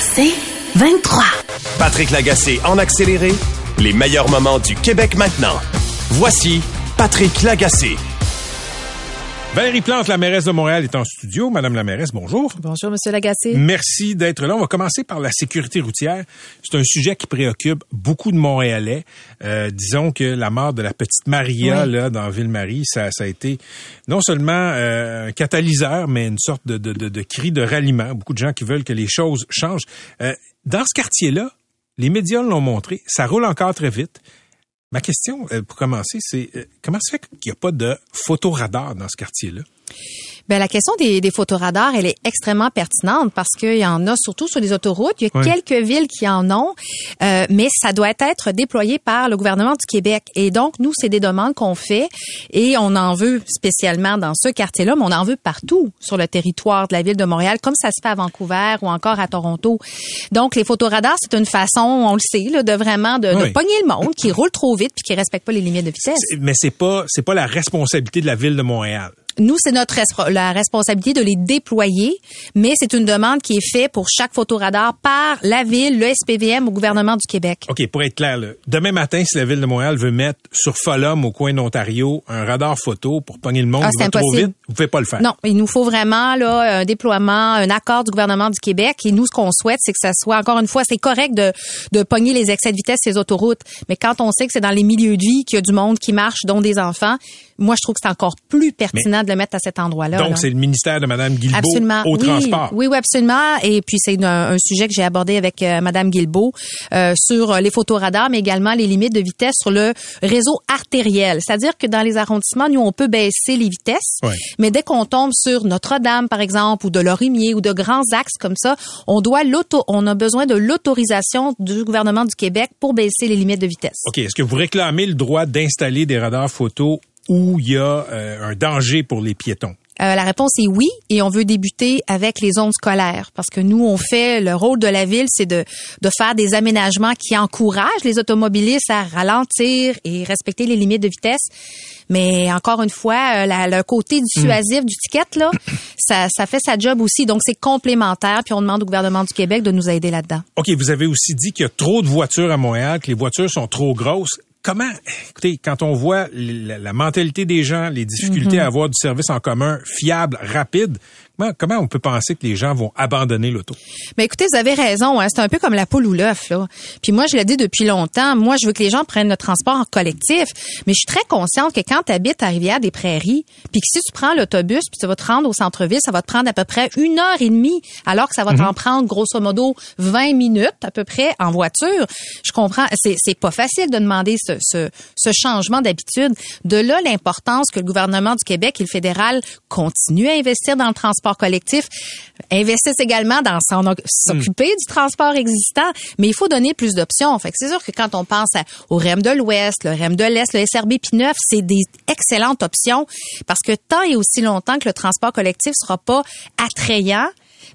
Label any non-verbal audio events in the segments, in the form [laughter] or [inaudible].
C'est 23. Patrick Lagacé en accéléré, les meilleurs moments du Québec maintenant. Voici Patrick Lagacé. Valérie Plante, la mairesse de Montréal, est en studio. Madame la mairesse, bonjour. Bonjour, Monsieur Lagacé. Merci d'être là. On va commencer par la sécurité routière. C'est un sujet qui préoccupe beaucoup de Montréalais. Euh, disons que la mort de la petite Maria là dans Ville-Marie, ça, ça a été non seulement euh, un catalyseur, mais une sorte de, de, de, de cri de ralliement. Beaucoup de gens qui veulent que les choses changent. Euh, dans ce quartier-là, les médias l'ont montré, ça roule encore très vite. Ma question, euh, pour commencer, c'est euh, comment se fait qu'il n'y a pas de photoradar dans ce quartier-là? Ben, la question des, des photoradars, elle est extrêmement pertinente parce qu'il y en a surtout sur les autoroutes. Il y a quelques villes qui en ont, euh, mais ça doit être déployé par le gouvernement du Québec. Et donc, nous, c'est des demandes qu'on fait et on en veut spécialement dans ce quartier-là, mais on en veut partout sur le territoire de la ville de Montréal, comme ça se fait à Vancouver ou encore à Toronto. Donc, les photoradars, c'est une façon, on le sait, là, de vraiment de, de pogner le monde qui roule trop vite puis qui respecte pas les limites de vitesse. Mais c'est pas c'est pas la responsabilité de la ville de Montréal. Nous, c'est notre la responsabilité de les déployer, mais c'est une demande qui est faite pour chaque photoradar par la ville, le SPVM au gouvernement du Québec. OK, pour être clair, là, demain matin, si la ville de Montréal veut mettre sur Fulham, au coin d'Ontario, un radar photo pour pogner le monde Ah, qui trop vite, vous pouvez pas le faire. Non, il nous faut vraiment là un déploiement, un accord du gouvernement du Québec. Et nous, ce qu'on souhaite, c'est que ça soit encore une fois, c'est correct de de pogner les excès de vitesse sur les autoroutes, mais quand on sait que c'est dans les milieux de vie qu'il y a du monde qui marche, dont des enfants, moi, je trouve que c'est encore plus pertinent de le mettre à cet endroit-là. Donc, c'est le ministère de Mme Guilbeault Absolument. au oui, transport. Oui, oui, absolument. Et puis c'est un, un sujet que j'ai abordé avec euh, Madame Guilbeault euh, sur les photoradars, mais également les limites de vitesse sur le réseau artériel. C'est-à-dire que dans les arrondissements, nous, on peut baisser les vitesses, Ouais. mais dès qu'on tombe sur Notre-Dame, par exemple, ou de Lorimier, ou de grands axes comme ça, on doit l'auto, on a besoin de l'autorisation du gouvernement du Québec pour baisser les limites de vitesse. OK, est-ce que vous réclamez le droit d'installer des radars photo où il y a euh, un danger pour les piétons? Euh, la réponse est oui, et on veut débuter avec les zones scolaires parce que nous, on fait le rôle de la ville, c'est de, de faire des aménagements qui encouragent les automobilistes à ralentir et respecter les limites de vitesse. Mais encore une fois, euh, la- le côté dissuasif du ticket là, [coughs] ça, ça fait sa job aussi. Donc c'est complémentaire. Puis on demande au gouvernement du Québec de nous aider là-dedans. OK, vous avez aussi dit qu'il y a trop de voitures à Montréal, que les voitures sont trop grosses. Comment, écoutez, quand on voit la, la mentalité des gens, les difficultés Mm-hmm. à avoir du service en commun fiable, rapide, comment, comment on peut penser que les gens vont abandonner l'auto? Mais écoutez, vous avez raison. Hein, c'est un peu comme la poule ou l'œuf. Là. Puis moi, je l'ai dit depuis longtemps. Moi, je veux que les gens prennent le transport en collectif. Mais je suis très consciente que quand tu habites à Rivière-des-Prairies, puis que si tu prends l'autobus, puis tu vas te rendre au centre-ville, ça va te prendre à peu près une heure et demie, alors que ça va t'en prendre grosso modo 20 minutes à peu près en voiture. Je comprends. C'est, c'est pas facile de demander ce, ce, ce changement d'habitude. De là, l'importance que le gouvernement du Québec et le fédéral continuent à investir dans le transport collectif, investissent également dans s'occuper du transport existant, mais il faut donner plus d'options. Fait que c'est sûr que quand on pense à- au REM de l'Ouest, le REM de l'Est, le SRB P9, c'est des excellentes options parce que tant et aussi longtemps que le transport collectif sera pas attrayant,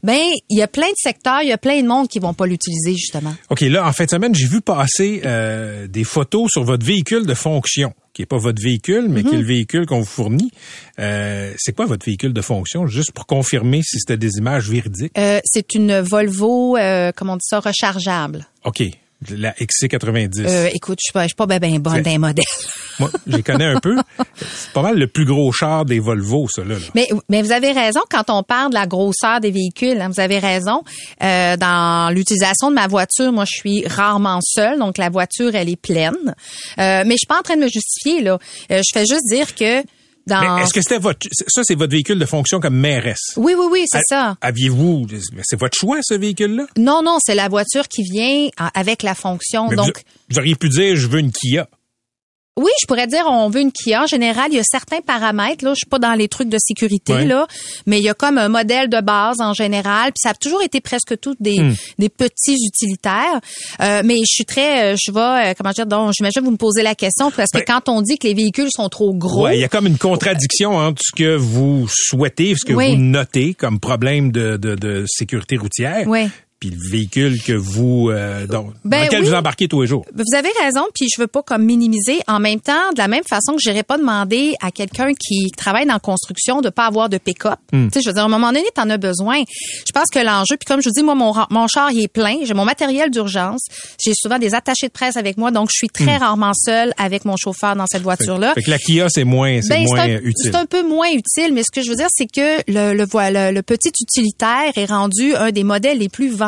ben il y a plein de secteurs, il y a plein de monde qui vont pas l'utiliser justement. OK, là, en fin de semaine, j'ai vu passer euh, des photos sur votre véhicule de fonction, qui est pas votre véhicule, mais qui est le véhicule qu'on vous fournit. Euh, c'est quoi votre véhicule de fonction, juste pour confirmer si c'était des images véridiques? Euh, c'est une Volvo, euh, comment on dit ça, rechargeable. OK, la XC90. Euh, écoute, je suis pas, je suis pas ben, ben bonne d'un modèle. [laughs] Moi, j'y connais un peu. C'est pas mal le plus gros char des Volvo, ça, là. là. Mais, mais vous avez raison quand on parle de la grosseur des véhicules. hein, vous avez raison. Euh, dans l'utilisation de ma voiture, moi, je suis rarement seule, donc la voiture, elle est pleine. Euh, mais je suis pas en train de me justifier là. Euh, je fais juste dire que dans. Est-ce que c'était votre... Ça, c'est votre véhicule de fonction comme mairesse? Oui, oui, oui, c'est ça. Aviez-vous... C'est votre choix, ce véhicule-là? Non, non, c'est la voiture qui vient en- avec la fonction. Mais donc. vous, vous auriez pu dire, je veux une Kia. Oui, je pourrais dire on veut une Kia. En général, il y a certains paramètres. Là, je suis pas dans les trucs de sécurité Ouais. là, mais il y a comme un modèle de base en général. Puis ça a toujours été presque tout des, Hmm. des petits utilitaires. Euh, mais je suis très, euh, je vais, euh, comment dire, donc j'imagine que vous me posez la question parce que Ben- quand on dit que les véhicules sont trop gros, Ouais, il y a comme une contradiction entre ce que vous souhaitez, ce que Oui. vous notez comme problème de, de, de sécurité routière, Oui. Puis le véhicule que vous, euh, dans, Ben dans lequel oui. vous embarquez tous les jours. Vous avez raison, puis je veux pas comme minimiser. En même temps, de la même façon que j'irais pas demander à quelqu'un qui travaille dans la construction de pas avoir de pick-up. Hmm. Tu sais, je veux dire, à un moment donné, t'en as besoin. Je pense que l'enjeu, puis comme je vous dis, moi, mon, mon char, il est plein. J'ai mon matériel d'urgence. J'ai souvent des attachés de presse avec moi, donc je suis très rarement seule avec mon chauffeur dans cette voiture-là. Hmm. Fait que la Kia, c'est moins, c'est Ben, moins un, utile. c'est un peu moins utile, mais ce que je veux dire, c'est que le, le, voilà, le petit utilitaire est rendu un des modèles les plus vendus.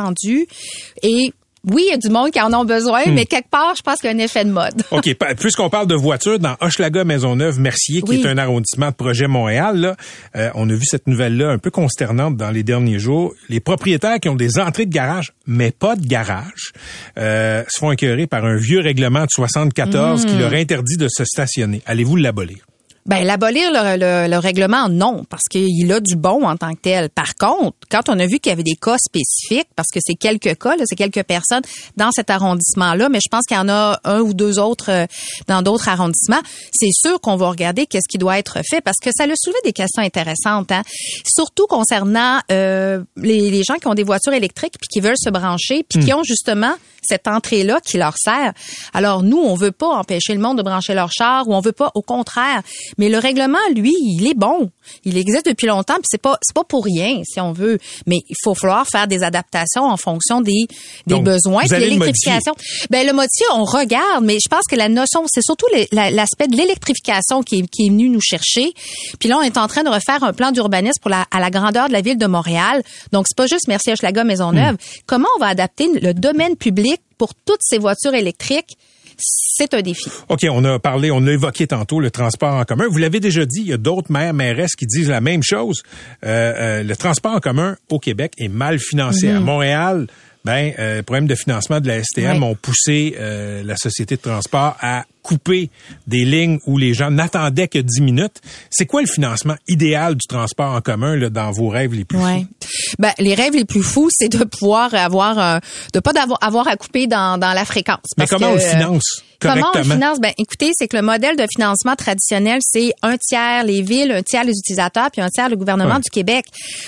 Et oui, il y a du monde qui en ont besoin, Hmm. mais quelque part, je pense qu'il y a un effet de mode. [laughs] OK, puisqu'on parle de voitures, dans Hochelaga Maisonneuve Mercier, qui Oui. est un arrondissement de projet Montréal, là, euh, on a vu cette nouvelle-là un peu consternante dans les derniers jours. Les propriétaires qui ont des entrées de garage, mais pas de garage, euh, se font écœurer par un vieux règlement de 74 Hmm. qui leur interdit de se stationner. Allez-vous l'abolir? Ben, l'abolir le, le, le règlement, non, parce qu'il a du bon en tant que tel. Par contre, quand on a vu qu'il y avait des cas spécifiques, parce que c'est quelques cas, c'est quelques personnes dans cet arrondissement-là, mais je pense qu'il y en a un ou deux autres euh, dans d'autres arrondissements, c'est sûr qu'on va regarder qu'est-ce qui doit être fait, parce que ça a soulevé des questions intéressantes, hein? surtout concernant euh, les, les gens qui ont des voitures électriques puis qui veulent se brancher, puis qui ont justement cette entrée-là qui leur sert. Alors nous, on veut pas empêcher le monde de brancher leur char ou on veut pas, au contraire. Mais le règlement, lui, il est bon. Il existe depuis longtemps, puis c'est pas c'est pas pour rien, si on veut. Mais il faut falloir faire des adaptations en fonction des des Donc, besoins, puis l'électrification. Ben le modifier, on regarde, mais je pense que la notion, c'est surtout l'aspect de l'électrification qui est, qui est venu nous chercher. Puis là, on est en train de refaire un plan d'urbanisme pour la, à la grandeur de la ville de Montréal. Donc c'est pas juste Merci Hochelaga Maisonneuve. Comment on va adapter le domaine public pour toutes ces voitures électriques C'est un défi. OK, on a parlé, on a évoqué tantôt le transport en commun. Vous l'avez déjà dit, il y a d'autres maires, mairesses qui disent la même chose. Euh, euh, le transport en commun au Québec est mal financé. À Montréal, ben, euh, problème de financement de la STM ont poussé euh, la société de transport à couper des lignes où les gens n'attendaient que 10 minutes. C'est quoi le financement idéal du transport en commun là, dans vos rêves les plus fous? Ben, les rêves les plus fous, c'est de pouvoir avoir un, de pas d'avoir avoir à couper dans, dans la fréquence. Mais comment que, on le euh, finance? Comment on finance? Ben, écoutez, c'est que le modèle de financement traditionnel, c'est un tiers les villes, un tiers les utilisateurs, puis un tiers le gouvernement Ouais. du Québec.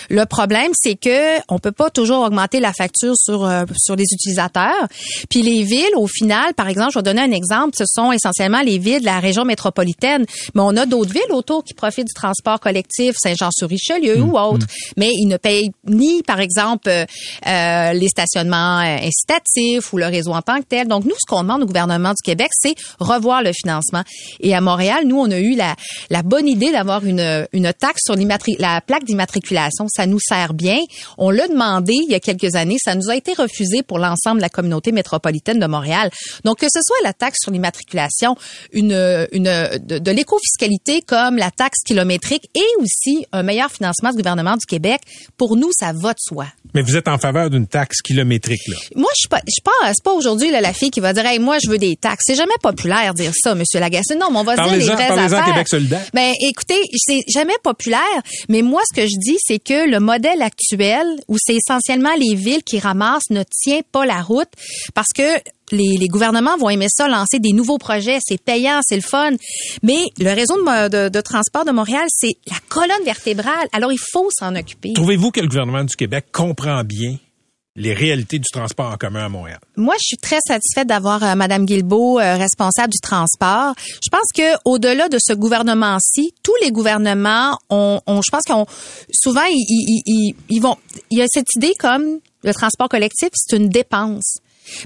Le problème, c'est que on peut pas toujours augmenter la facture sur euh, sur les utilisateurs. Puis les villes, au final, par exemple, je vais donner un exemple, ce sont essentiellement les villes de la région métropolitaine, mais on a d'autres villes autour qui profitent du transport collectif, Saint-Jean-sur-Richelieu Hum, ou autres, mais ils ne payent ni, par exemple, euh, euh, les stationnements euh, incitatifs ou le réseau en tant que tel. Donc nous, ce qu'on demande au gouvernement du Québec, c'est revoir le financement. Et à Montréal, nous, on a eu la, la bonne idée d'avoir une, une taxe sur la plaque d'immatriculation. Ça nous sert bien. On l'a demandé il y a quelques années. Ça nous a été refusé pour l'ensemble de la communauté métropolitaine de Montréal. Donc que ce soit la taxe sur l'immatriculation, une, une de, de l'éco-fiscalité comme la taxe kilométrique et aussi un meilleur financement du gouvernement du Québec, pour nous, ça va de soi. Mais vous êtes en faveur d'une taxe kilométrique, là. Moi, je suis pas, je suis pas, aujourd'hui la fille qui va dire, hey, moi, je veux des taxes. C'est jamais populaire dire ça, Monsieur Lagacé. Non, mais on va se dire les vraies affaires. Québec solidaire. Ben, écoutez, c'est jamais populaire. Mais moi, ce que je dis, c'est que le modèle actuel, où c'est essentiellement les villes qui ramassent, ne tient pas la route parce que les, les gouvernements vont aimer ça, lancer des nouveaux projets, c'est payant, c'est le fun. Mais le réseau de- de transport de Montréal, c'est la colonne vertébrale. Alors, il faut s'en occuper. Trouvez-vous que le gouvernement du Québec comprend bien les réalités du transport en commun à Montréal? Moi, je suis très satisfaite d'avoir euh, Madame Guilbeault euh, responsable du transport. Je pense que au-delà de ce gouvernement-ci, tous les gouvernements ont, ont- je pense qu'on souvent ils, ils, ils, ils vont il y a cette idée comme le transport collectif, c'est une dépense.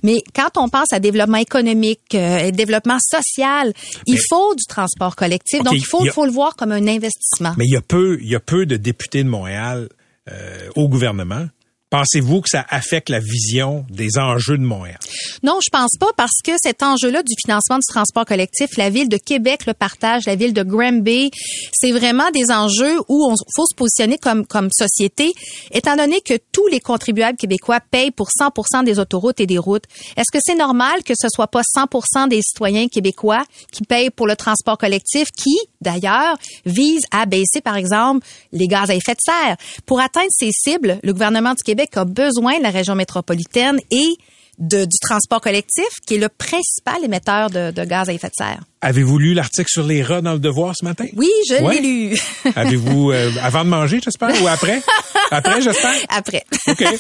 Mais quand on pense à développement économique, euh, développement social, il Mais- faut du transport collectif. Donc, il faut, a- faut le voir comme un investissement. Mais il y a peu, il y a peu de députés de Montréal euh, au gouvernement. Pensez-vous que ça affecte la vision des enjeux de Montréal? Non, je pense pas parce que cet enjeu-là du financement du transport collectif, la ville de Québec le partage, la ville de Granby, c'est vraiment des enjeux où on faut se positionner comme comme société, étant donné que tous les contribuables québécois payent pour 100% des autoroutes et des routes. Est-ce que c'est normal que ce soit pas 100% des citoyens québécois qui payent pour le transport collectif, qui d'ailleurs vise à baisser par exemple les gaz à effet de serre? Pour atteindre ces cibles? Le gouvernement du Québec a besoin de la région métropolitaine et du transport collectif, qui est le principal émetteur de gaz à effet de serre. Avez-vous lu l'article sur les rats dans le Devoir ce matin? Oui, je Ouais. l'ai lu. [laughs] Avez-vous, euh, avant de manger, j'espère, ou après? Après, j'espère? [laughs] Après. OK. [laughs]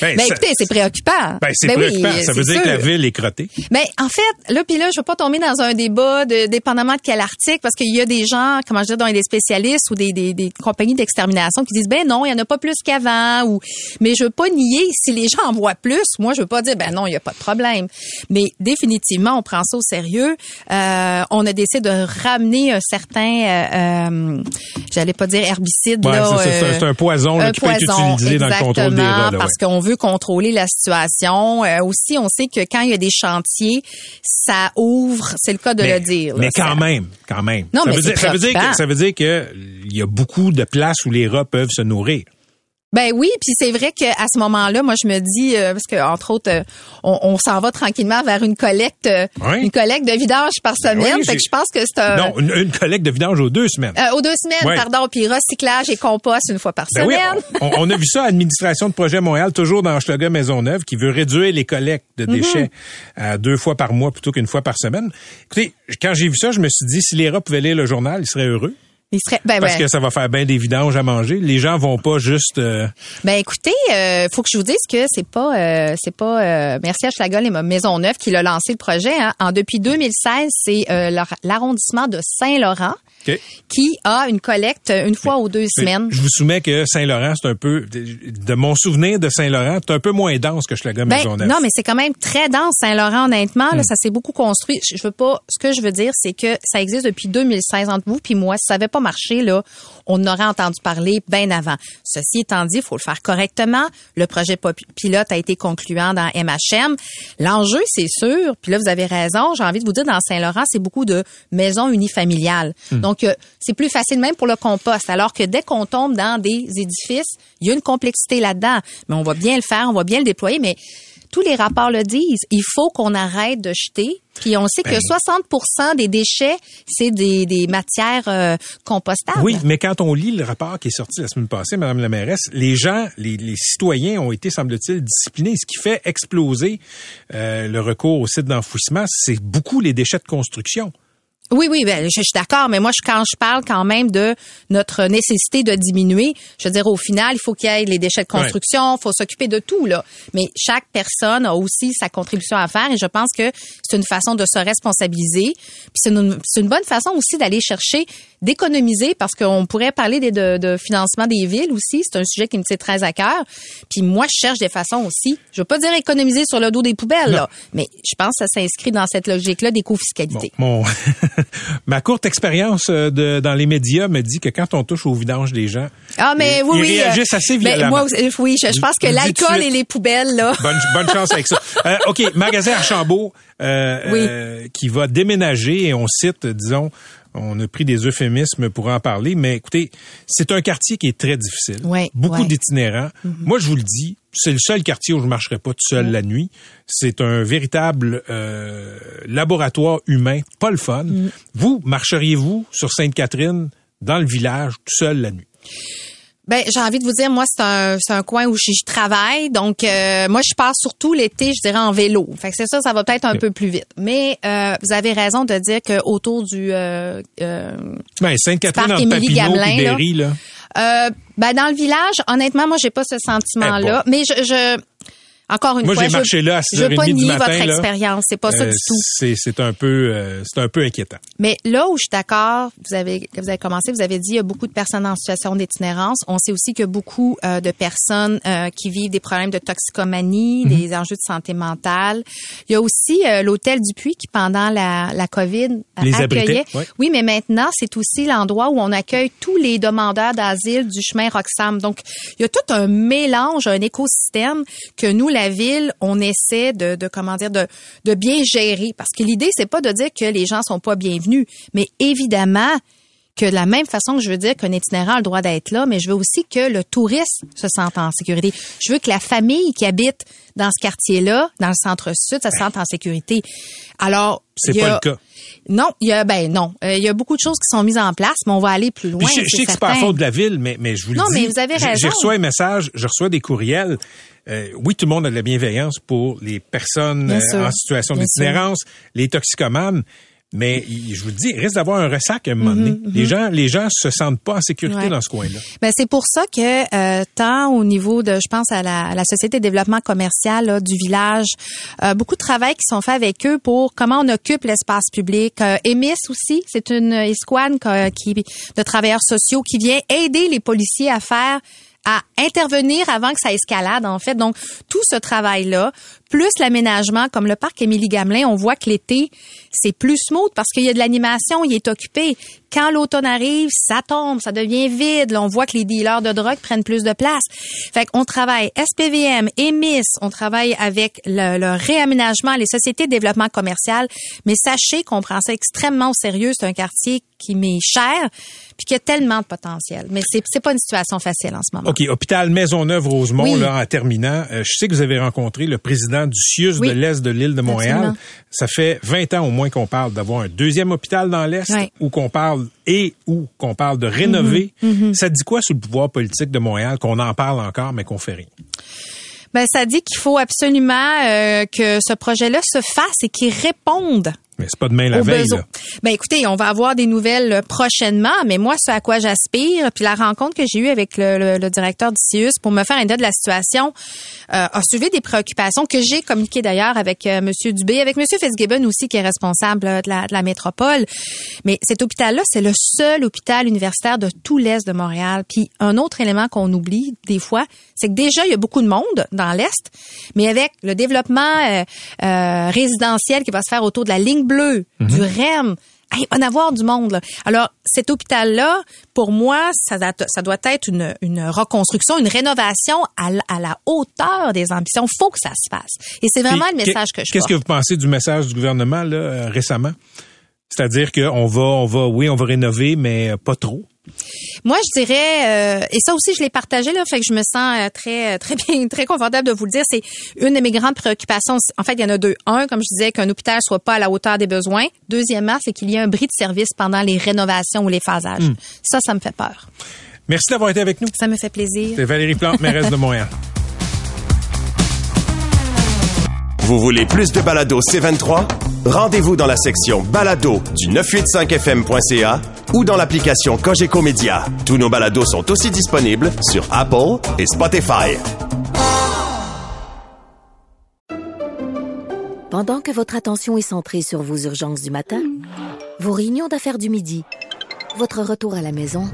Ben, Ben ça- écoutez, c'est préoccupant. ben, c'est Ben oui, préoccupant. ça veut dire que la ville est crottée. Ben en fait, là puis là, je veux pas tomber dans un débat de dépendamment de quel article parce qu'il y a des gens, comment je dis, dont il y a des spécialistes ou des, des, des compagnies d'extermination qui disent ben non, il y en a pas plus qu'avant ou mais je veux pas nier si les gens en voient plus, moi je veux pas dire ben non, il y a pas de problème. Mais définitivement, on prend ça au sérieux. Euh, on a décidé de ramener un certain euh, euh, j'allais pas dire herbicide Ouais, là, c'est ça, c'est un- euh, c'est un poison là, un qui peut être utilisé dans le contrôle des rats. là, parce qu'on veut contrôler la situation. Euh, aussi, on sait que quand il y a des chantiers, ça ouvre, c'est le cas de mais, le dire. mais quand ça- même, quand même. Non, ça, mais veut dire, ça veut dire que ça veut dire que il y a beaucoup de places où les rats peuvent se nourrir. Ben oui, puis c'est vrai qu'à ce moment-là, moi je me dis euh, parce que entre autres, euh, on, on s'en va tranquillement vers une collecte, euh, Oui. une collecte de vidange par semaine. oui, fait que je pense que c'est un non, une, une collecte de vidange aux deux semaines. euh, aux deux semaines, pardon, puis recyclage et compost une fois par Ben semaine. on, on a vu ça à l'administration de projet Montréal, toujours dans Hochelaga Maisonneuve, qui veut réduire les collectes Mhm. de déchets à deux fois par mois plutôt qu'une fois par semaine. Écoutez, quand j'ai vu ça, je me suis dit, si les rats pouvaient lire le journal, ils seraient heureux. Il serait, ben, Parce ben, que ça va faire bien des vidanges à manger. Les gens vont pas juste... euh, Ben écoutez, euh, faut que je vous dise que c'est pas euh, c'est pas euh, Merci à Schlagol et Maisonneuve qui l'a lancé le projet. Hein. En depuis 2016, c'est euh, l'ar- l'arrondissement de Saint-Laurent OK. qui a une collecte une fois ou deux Mais semaines. Je vous soumets que Saint-Laurent, c'est un peu... De, mon souvenir de Saint-Laurent, c'est un peu moins dense que Hochelaga Ben, Maisonneuve. non, mais c'est quand même très dense, Saint-Laurent, honnêtement. Hmm. Là, ça s'est beaucoup construit. Je, veux pas. Ce que je veux dire, c'est que ça existe depuis 2016 entre vous puis moi. Si ça avait pas marché, là, on en aurait entendu parler bien avant. Ceci étant dit, il faut le faire correctement. Le projet pilote a été concluant dans MHM. L'enjeu, c'est sûr. Puis là, vous avez raison. J'ai envie de vous dire, dans Saint-Laurent, c'est beaucoup de maisons unifamiliales. Hmm. Donc, euh, c'est plus facile même pour le compost. Alors que dès qu'on tombe dans des édifices, il y a une complexité là-dedans. Mais on va bien le faire, on va bien le déployer. Mais tous les rapports le disent. Il faut qu'on arrête de jeter. Puis on sait Ben. que 60 des déchets, c'est des, des matières euh, compostables. Oui, mais quand on lit le rapport qui est sorti la semaine passée, Madame la mairesse, les gens, les, les citoyens ont été, semble-t-il, disciplinés. Ce qui fait exploser euh, le recours au site d'enfouissement, c'est beaucoup les déchets de construction. Oui, oui, ben, je, je suis d'accord, mais moi, je, quand je parle quand même de notre nécessité de diminuer, je veux dire, au final, il faut qu'il y ait les déchets de construction, il faut s'occuper de tout, là. Mais chaque personne a aussi sa contribution à faire et je pense que c'est une façon de se responsabiliser. Puis c'est une, bonne façon aussi d'aller chercher, d'économiser, parce qu'on pourrait parler des- de, de financement des villes aussi. C'est un sujet qui me tient très à cœur. Puis moi, je cherche des façons aussi. Je veux pas dire économiser sur le dos des poubelles, là. Mais je pense que ça s'inscrit dans cette logique-là des Bon. [laughs] [laughs] ma courte expérience euh, de, dans les médias me dit que quand on touche au vidange des gens, Ah, mais ils, oui, ils oui. réagissent euh, assez ben, violemment. moi, aussi, oui, je, je pense que l'alcool et les poubelles, là. [laughs] Bonne, bonne chance avec ça. [laughs] Euh, OK, magasin Archambault euh, Oui. euh, qui va déménager et on cite, disons, on a pris des euphémismes pour en parler, mais écoutez, c'est un quartier qui est très difficile. Ouais, Beaucoup. Mm-hmm. d'itinérants. Moi, je vous le dis, c'est le seul quartier où je marcherai pas tout seul la nuit. C'est un véritable euh, laboratoire humain, pas le fun. Mm. Vous, marcheriez-vous sur Sainte-Catherine dans le village tout seul la nuit? Ben, j'ai envie de vous dire, moi, c'est un, c'est un coin où je, je travaille. Donc, euh, moi, je passe surtout l'été, je dirais, en vélo. Fait que c'est ça, ça va peut-être un peu plus vite. Mais euh, vous avez raison de dire que autour du... Euh, euh, Ben, Sainte-Catherine Papineau Gamelin, là. Là. Euh, ben, dans le village, honnêtement, moi, j'ai pas ce sentiment-là. Eh. Mais je... je Encore une Moi, fois, j'ai je- marché là à je veux pas 6h30 nier matin, votre expérience, c'est pas ça Euh, du tout. C'est c'est un peu euh, c'est un peu inquiétant. Mais là où je suis d'accord, vous avez vous avez commencé, vous avez dit il y a beaucoup de personnes en situation d'itinérance. On sait aussi qu'il y a beaucoup euh, de personnes euh, qui vivent des problèmes de toxicomanie, Mhm. des enjeux de santé mentale. Il y a aussi l'hôtel Dupuis qui pendant la, la COVID Les accueillait. ouais. Oui, mais maintenant c'est aussi l'endroit où on accueille tous les demandeurs d'asile du chemin Roxham. Donc il y a tout un mélange, un écosystème que nous la ville on essaie de, de comment dire de, de bien gérer parce que l'idée c'est pas de dire que les gens sont pas bienvenus, mais évidemment que de la même façon que je veux dire qu'un itinérant a le droit d'être là, mais je veux aussi que le touriste se sente en sécurité. Je veux que la famille qui habite dans ce quartier-là, dans le centre-sud, se sente en sécurité. Alors, C'est pas a- le cas. Non, il y a ben non, Euh, il y a beaucoup de choses qui sont mises en place, mais on va aller plus loin. Puis je, je sais que c'est pas faute de la ville, mais, mais je vous le Non, dis. mais vous avez raison. J'ai reçu un message, je reçois des courriels. Euh, oui, tout le monde a de la bienveillance pour les personnes euh, en situation d'itinérance, les toxicomanes. Mais je vous le dis, il risque d'avoir un ressac à un moment Mhm, donné. Les gens, les gens se sentent pas en sécurité Ouais. dans ce coin-là. Ben c'est pour ça que euh, tant au niveau de, je pense à la, à la société de développement commercial là, du village, euh, beaucoup de travail qui sont faits avec eux pour comment on occupe l'espace public. Euh, Emis aussi, c'est une escouade qui de travailleurs sociaux qui vient aider les policiers à faire à intervenir avant que ça escalade en fait. Donc tout ce travail là, plus l'aménagement comme le parc Émilie Gamelin, on voit que l'été c'est plus smooth parce qu'il y a de l'animation, il est occupé. Quand l'automne arrive, ça tombe, ça devient vide. Là, on voit que les dealers de drogue prennent plus de place. Fait qu'on travaille SPVM, EMIS, on travaille avec le, le réaménagement, les sociétés de développement commercial. Mais sachez qu'on prend ça extrêmement au sérieux. C'est un quartier qui m'est cher puis qui a tellement de potentiel. Mais c'est c'est pas une situation facile en ce moment. OK, hôpital Maisonneuve-Rosemont, Oui. là, en terminant. euh, je sais que vous avez rencontré le président du CIUS Oui. de l'Est de l'île de Montréal. Absolument. Ça fait 20 ans au moins qu'on parle d'avoir un deuxième hôpital dans l'Est, Oui. qu'on parle et ou qu'on parle de rénover. Mm-hmm. Ça dit quoi sur le pouvoir politique de Montréal qu'on en parle encore, mais qu'on fait rien? Ben ça dit qu'il faut absolument euh, que ce projet-là se fasse et qu'il réponde Mais c'est pas demain la veille, là. Ben écoutez, on va avoir des nouvelles euh, prochainement, mais moi, ce à quoi j'aspire, puis la rencontre que j'ai eue avec le, le- le directeur du CIUS pour me faire un état de la situation, euh, a suivi des préoccupations que j'ai communiquées d'ailleurs avec euh, Monsieur Dubé, avec Monsieur Fitzgibbon aussi, qui est responsable euh, de la, de la métropole. Mais cet hôpital-là, c'est le seul hôpital universitaire de tout l'Est de Montréal. Puis un autre élément qu'on oublie des fois, c'est que déjà, il y a beaucoup de monde dans l'Est, mais avec le développement résidentiel qui va se faire autour de la ligne bleue, du REM, hey, il va en avoir du monde. Là. Alors, cet hôpital-là, pour moi, ça, doit- ça doit être une, une reconstruction, une rénovation à, la- à la hauteur des ambitions. faut que ça se fasse. Et c'est vraiment Puis, le message que je Qu'est-ce que vous pensez du message du gouvernement là, euh, récemment? C'est-à-dire qu'on va, on va, oui, on va rénover, mais pas trop. Moi, je dirais, euh, et ça aussi, je l'ai partagé là, fait que je me sens euh, très, très bien, [laughs] très confortable de vous le dire. C'est une de mes grandes préoccupations. En fait, il y en a deux. Un, comme je disais, qu'un hôpital soit pas à la hauteur des besoins. Deuxièmement, c'est qu'il y ait un bris de service pendant les rénovations ou les phasages. Ça, ça me fait peur. Merci d'avoir été avec nous. Ça me fait plaisir. C'est Valérie Plante, mairesse de Montréal. [laughs] Vous voulez plus de balado C23? Rendez-vous dans la section balado du 985fm.ca ou dans l'application Cogeco Média. Tous nos balados sont aussi disponibles sur Apple et Spotify. Pendant que votre attention est centrée sur vos urgences du matin, vos réunions d'affaires du midi, votre retour à la maison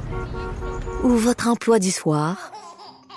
ou votre emploi du soir,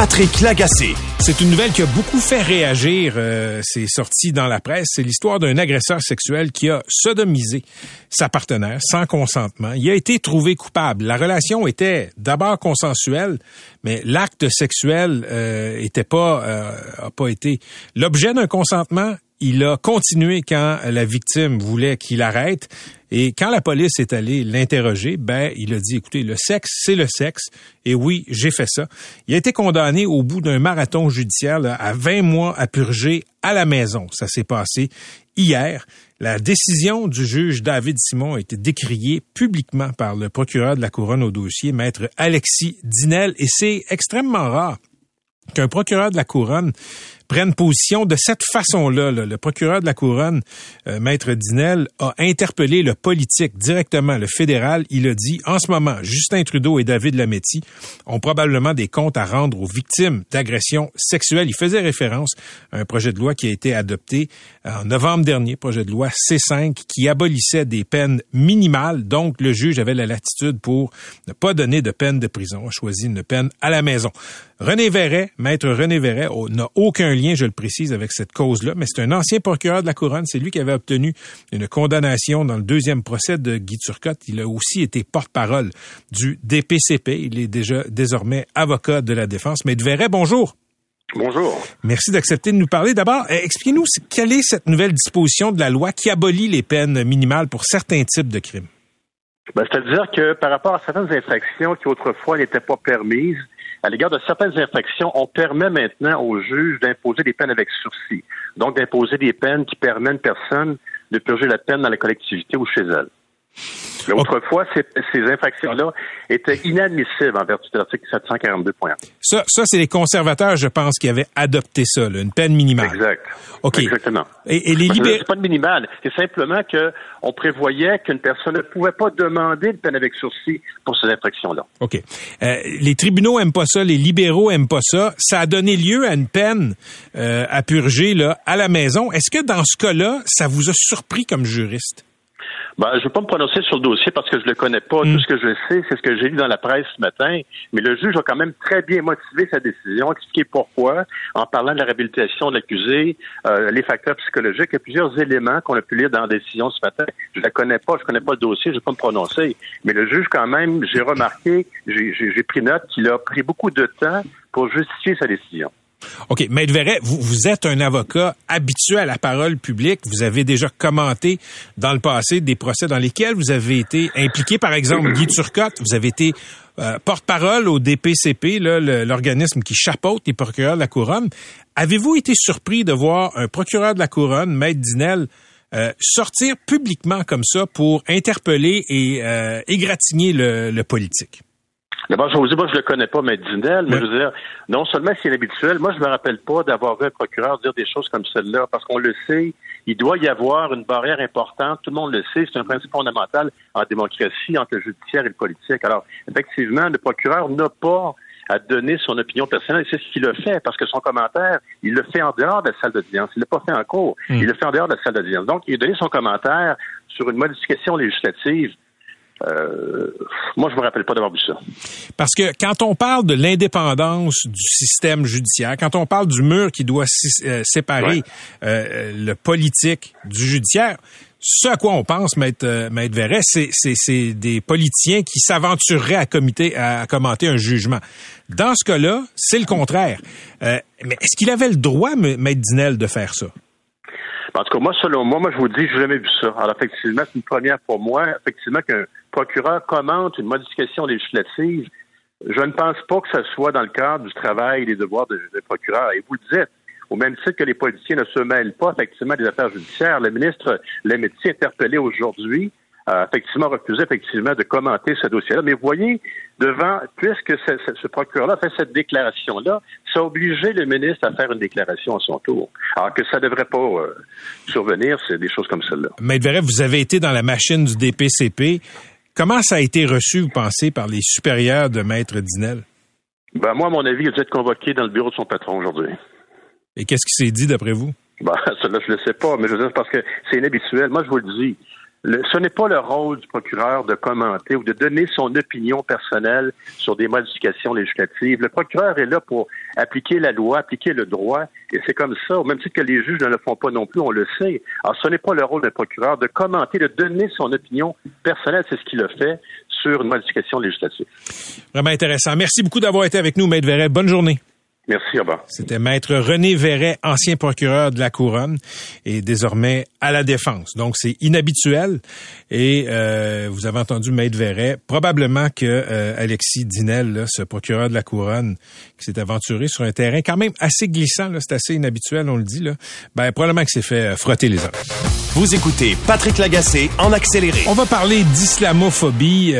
Patrick Lagacé. C'est une nouvelle qui a beaucoup fait réagir. euh, c'est sorti dans la presse. C'est l'histoire d'un agresseur sexuel qui a sodomisé sa partenaire sans consentement. Il a été trouvé coupable. La relation était d'abord consensuelle, mais l'acte sexuel euh, était pas euh, a pas été l'objet d'un consentement. Il a continué quand la victime voulait qu'il arrête. Et quand la police est allée l'interroger, ben, il a dit, écoutez, le sexe, c'est le sexe. Et oui, j'ai fait ça. Il a été condamné au bout d'un marathon judiciaire à 20 mois à purger à la maison. Ça s'est passé hier. La décision du juge David Simon a été décriée publiquement par le procureur de la couronne au dossier, maître Alexis Dinel, et c'est extrêmement rare qu'un procureur de la couronne prenne position de cette façon-là. Le procureur de la couronne, euh, maître Dinel, a interpellé le politique directement, le fédéral. Il a dit, en ce moment, Justin Trudeau et David Lametti ont probablement des comptes à rendre aux victimes d'agressions sexuelles. Il faisait référence à un projet de loi qui a été adopté en novembre dernier, projet de loi C5, qui abolissait des peines minimales. Donc, le juge avait la latitude pour ne pas donner de peine de prison, a choisi une peine à la maison. René Verret, maître René Verret, n'a aucun lien, je le précise, avec cette cause-là, mais c'est un ancien procureur de la Couronne. C'est lui qui avait obtenu une condamnation dans le deuxième procès de Guy Turcotte. Il a aussi été porte-parole du DPCP. Il est déjà désormais avocat de la défense. Maître Verret, bonjour. Bonjour. Merci d'accepter de nous parler. D'abord, euh, expliquez-nous quelle est cette nouvelle disposition de la loi qui abolit les peines minimales pour certains types de crimes? Ben, C'est-à-dire que par rapport à certaines infractions qui autrefois n'étaient pas permises, à l'égard de certaines infractions, on permet maintenant aux juges d'imposer des peines avec sursis. Donc, d'imposer des peines qui permettent à une personne de purger la peine dans la collectivité ou chez elle. Autrefois, ces, ces infractions-là étaient inadmissibles en vertu de l'article 742.1. Ça, ça c'est les conservateurs, je pense, qui avaient adopté ça, là, une peine minimale. Exact. OK. Exactement. Et, et les libéraux... C'est pas de minimale. C'est simplement que on prévoyait qu'une personne ne pouvait pas demander une peine avec sursis pour ces infractions-là. OK. Euh, les tribunaux aiment pas ça, les libéraux aiment pas ça. Ça a donné lieu à une peine euh, à purger là, à la maison. Est-ce que dans ce cas-là, ça vous a surpris comme juriste? Ben, je ne veux pas me prononcer sur le dossier parce que je le connais pas. Tout ce que je sais, c'est ce que j'ai lu dans la presse ce matin. Mais le juge a quand même très bien motivé sa décision, expliqué pourquoi, en parlant de la réhabilitation de l'accusé, euh, les facteurs psychologiques. Il y a plusieurs éléments qu'on a pu lire dans la décision ce matin. Je la connais pas, je connais pas le dossier, je ne vais pas me prononcer. Mais le juge, quand même, j'ai remarqué, j'ai j'ai pris note qu'il a pris beaucoup de temps pour justifier sa décision. OK. Maître Verret, vous, vous êtes un avocat habitué à la parole publique. Vous avez déjà commenté dans le passé des procès dans lesquels vous avez été impliqué. Par exemple, Guy Turcotte, vous avez été euh, porte-parole au DPCP, l'organisme qui chapeaute les procureurs de la Couronne. Avez-vous été surpris de voir un procureur de la Couronne, Maître Dinel, euh, sortir publiquement comme ça pour interpeller et euh, égratigner le, le politique? D'abord, je vous dis, moi, je le connais pas, mais Dinel, mais Ouais. je veux dire, non seulement c'est inhabituel, moi, je me rappelle pas d'avoir vu un procureur dire des choses comme celle-là, parce qu'on le sait, il doit y avoir une barrière importante, tout le monde le sait, c'est un principe fondamental en démocratie entre le judiciaire et le politique. Alors, effectivement, le procureur n'a pas à donner son opinion personnelle, et c'est ce qu'il a fait, parce que son commentaire, il le fait en dehors de la salle d'audience, il l'a pas fait en cours, il le fait en dehors de la salle d'audience. Donc, il a donné son commentaire sur une modification législative euh, moi, je me rappelle pas d'avoir vu ça. Parce que quand on parle de l'indépendance du système judiciaire, quand on parle du mur qui doit euh, séparer Ouais. euh, le politique du judiciaire, ce à quoi on pense, Maître, euh, Maître Verret, c'est, c'est, c'est des politiciens qui s'aventureraient à, comité, à commenter un jugement. Dans ce cas-là, c'est le contraire. Euh, mais est-ce qu'il avait le droit, Maître Dinel, de faire ça? En tout cas, moi, selon moi, moi, je vous dis, j'ai jamais vu ça. Alors, effectivement, c'est une première pour moi. Effectivement, qu'un procureur commente une modification législative, je ne pense pas que ce soit dans le cadre du travail et des devoirs de, de procureur. Et vous le dites, au même titre que les politiciens ne se mêlent pas, effectivement, des affaires judiciaires, le ministre Lemetti, interpellé aujourd'hui, a effectivement refusé, effectivement, de commenter ce dossier-là. Mais voyez, devant, puisque ce, procureur-là fait cette déclaration-là, ça a obligé le ministre à faire une déclaration à son tour. Alors que ça ne devrait pas euh, survenir, c'est des choses comme celle-là. Maître vous avez été dans la machine du DPCP. Comment ça a été reçu, vous pensez, par les supérieurs de Maître Dinel? Ben, moi, à mon avis, il a dû être convoqué dans le bureau de son patron aujourd'hui. Et qu'est-ce qui s'est dit d'après vous? Ben, [laughs] cela, je ne le sais pas, mais je veux dire, parce que c'est inhabituel. Moi, je vous le dis. Ce n'est pas le rôle du procureur de commenter ou de donner son opinion personnelle sur des modifications législatives. Le procureur est là pour appliquer la loi, appliquer le droit, et c'est comme ça, même titre que les juges ne le font pas non plus, on le sait. Alors, ce n'est pas le rôle d'un procureur de commenter, de donner son opinion personnelle, c'est ce qu'il a fait sur une modification législative. Vraiment intéressant. Merci beaucoup d'avoir été avec nous, Maître Verret. Bonne journée. Merci, Robert. C'était maître René Verret, ancien procureur de la Couronne et désormais à la défense. Donc, c'est inhabituel. Et euh, vous avez entendu maître Verret. Probablement que euh, Alexis Dinel, ce procureur de la Couronne, qui s'est aventuré sur un terrain quand même assez glissant, c'est assez inhabituel, on le dit, là, ben, probablement que s'est fait euh, frotter les hommes. Vous écoutez Patrick Lagacé en accéléré. On va parler d'islamophobie.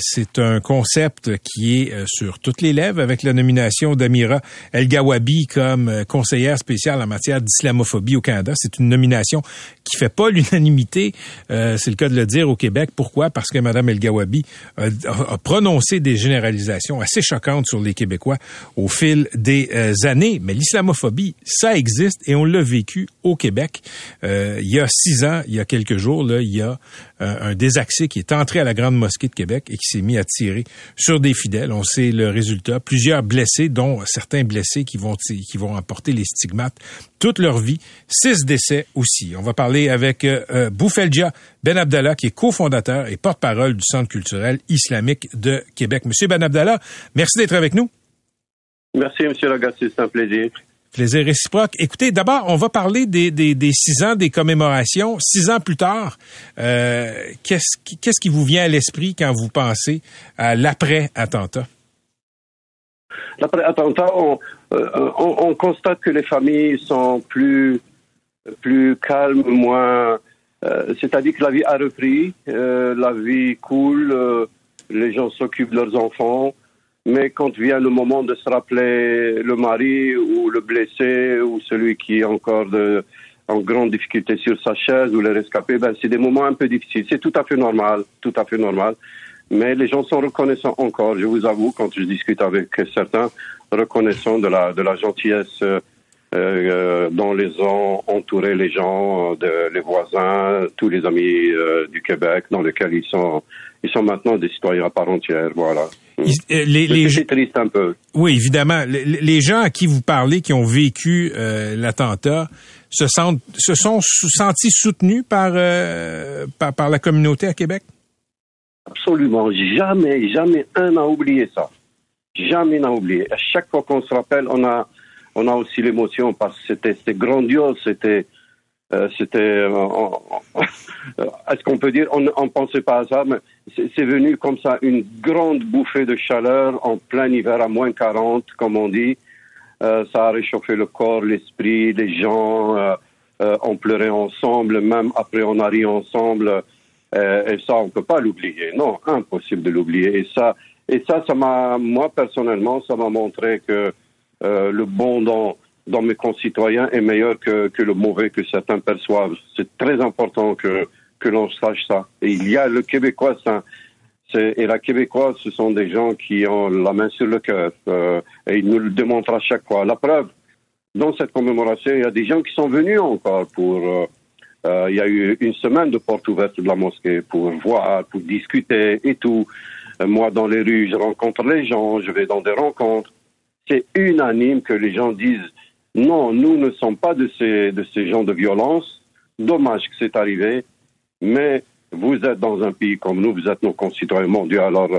c'est un concept qui est sur toutes les lèvres avec la nomination d'Amira El Gawabi comme euh, conseillère spéciale en matière d'islamophobie au Canada. C'est une nomination qui fait pas l'unanimité, euh, c'est le cas de le dire au Québec. Pourquoi? Parce que Mme El Gawabi a, prononcé des généralisations assez choquantes sur les Québécois au fil des euh, années. Mais l'islamophobie, ça existe et on l'a vécu au Québec. il y a six ans, il y a quelques jours, il y a un désaxé qui est entré à la Grande Mosquée de Québec et qui s'est mis à tirer sur des fidèles. On sait le résultat. Plusieurs blessés, dont certains blessés qui vont, qui vont apporter les stigmates toute leur vie. Six décès aussi. On va parler avec euh, euh Boufeldia Ben Abdallah, qui est cofondateur et porte-parole du Centre culturel islamique de Québec. Monsieur Ben Abdallah, merci d'être avec nous. Merci, Monsieur Lagacé, c'est un plaisir. Plaisir réciproque. Écoutez, d'abord, on va parler des, des, des, six ans des commémorations. Six ans plus tard, euh, qu'est-ce qu'est-ce qui vous vient à l'esprit quand vous pensez à l'après-attentat? L'après-attentat, on, euh, on, constate que les familles sont plus, plus calmes, moins. Euh, c'est-à-dire que la vie a repris, euh, la vie coule, les gens s'occupent de leurs enfants. Mais quand vient le moment de se rappeler le mari ou le blessé ou celui qui est encore en grande difficulté sur sa chaise ou les rescapés, ben c'est des moments un peu difficiles. C'est tout à fait normal, tout à fait normal. Mais les gens sont reconnaissants encore. Je vous avoue, quand je discute avec certains, reconnaissants de la, de la gentillesse euh, euh dont les ont entouré les gens, de, les voisins, tous les amis euh, du Québec, dans lesquels ils sont, ils sont maintenant des citoyens à part entière. Voilà. Euh, les, les, c'est triste un peu. Oui, évidemment. Les, gens à qui vous parlez, qui ont vécu l'attentat, se, sentent, se sont sentis soutenus par, par, par la communauté à Québec? Absolument. Jamais, jamais un n'a oublié ça. Jamais n'a oublié. À chaque fois qu'on se rappelle, on a, on a aussi l'émotion parce que c'était, grandiose, c'était, euh, c'était, euh, [laughs] est-ce qu'on peut dire, on ne pensait pas à ça, mais c'est, venu comme ça, une grande bouffée de chaleur en plein hiver à moins 40, comme on dit. Euh, ça a réchauffé le corps, l'esprit, les gens, euh, euh, on pleurait ensemble, même après on a ri ensemble. Euh, et ça, on peut pas l'oublier. Non, impossible de l'oublier. Et ça, et ça, ça m'a, moi personnellement, ça m'a montré que euh, le bon dans, dans mes concitoyens est meilleur que, que le mauvais que certains perçoivent. C'est très important que, que l'on sache ça. Et il y a le Québécois, ça, et la Québécoise, ce sont des gens qui ont la main sur le cœur. Euh, et ils nous le démontrent à chaque fois. La preuve, dans cette commémoration, il y a des gens qui sont venus encore pour euh, il y a eu une semaine de porte ouverte de la mosquée pour voir, pour discuter et tout. Euh, moi, dans les rues, je rencontre les gens, je vais dans des rencontres. C'est unanime que les gens disent non, nous ne sommes pas de ces, de ces gens de violence. Dommage que c'est arrivé, mais vous êtes dans un pays comme nous, vous êtes nos concitoyens mondiaux. Alors,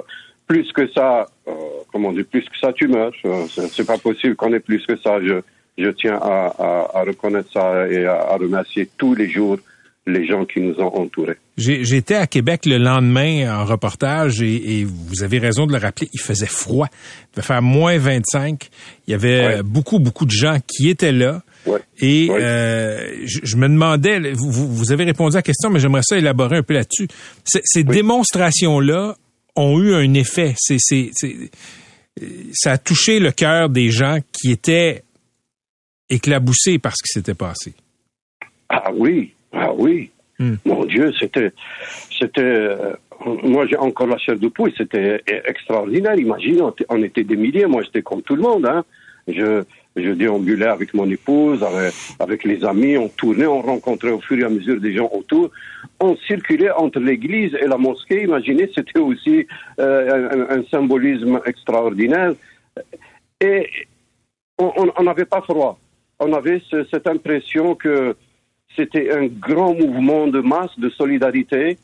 plus que ça, euh, comment dire, plus que ça, tu meurs. C'est pas possible qu'on ait plus que ça. Je tiens à, à, à, reconnaître ça et à, à, remercier tous les jours les gens qui nous ont entourés. J'étais à Québec le lendemain en reportage et, et, vous avez raison de le rappeler, il faisait froid. Il devait faire moins 25. Il y avait beaucoup, beaucoup de gens qui étaient là. Ouais. Et euh, je, je, me demandais, vous, vous, avez répondu à la question, mais j'aimerais ça élaborer un peu là-dessus. Ces démonstrations-là ont eu un effet. C'est, ça a touché le cœur des gens qui étaient éclaboussé par ce qui s'était passé. Ah oui, ah oui. Hmm. Mon Dieu, c'était, c'était, euh, moi j'ai encore la chair de poule, c'était extraordinaire. Imaginez, on, était des milliers, moi j'étais comme tout le monde. Hein. Je, je déambulais avec mon épouse, avec, les amis, on tournait, on rencontrait au fur et à mesure des gens autour. On circulait entre l'église et la mosquée. Imaginez, c'était aussi euh, un, un, symbolisme extraordinaire. Et on n'avait pas froid on avait cette impression que c'était un grand mouvement de masse, de solidarité,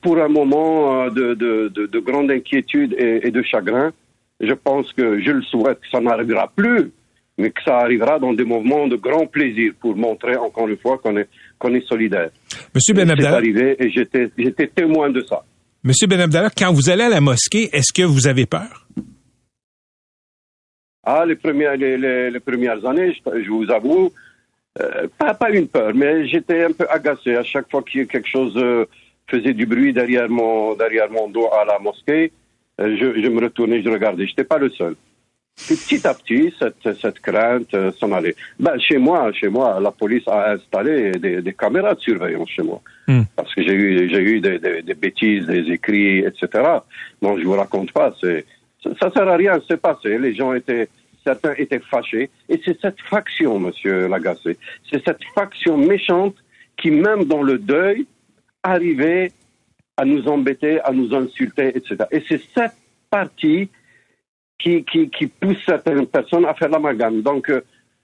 pour un moment euh, de, grande inquiétude et, de chagrin. Je pense que je le souhaite que ça n'arrivera plus, mais que ça arrivera dans des moments de grand plaisir pour montrer encore une fois qu'on est, qu'on est solidaire. Monsieur C'est Benabdallah, arrivé et j'étais, j'étais témoin de ça. Monsieur Benabdallah, quand vous allez à la mosquée, est-ce que vous avez peur? Ah, les premières, les, les- les premières années, je, je vous avoue, euh, pas, pas une peur, mais j'étais un peu agacé à chaque fois qu'il y a quelque chose euh, faisait du bruit derrière mon, derrière mon dos à la mosquée. euh, je, je me retournais, je regardais. J'étais pas le seul. Puis petit à petit, cette, cette crainte euh, s'en allait. Ben, chez moi, chez moi, la police a installé des, des caméras de surveillance chez moi. Hmm. Parce que j'ai eu, j'ai eu des, des, des bêtises, des écrits, etc. Non, je vous raconte pas. C'est, ça, sert à rien, c'est passé. Les gens étaient, certains étaient fâchés. Et c'est cette faction, monsieur Lagacé, c'est cette faction méchante qui, même dans le deuil, arrivait à nous embêter, à nous insulter, etc. Et c'est cette partie qui, qui, pousse certaines personnes à faire l'amalgame. Donc, euh,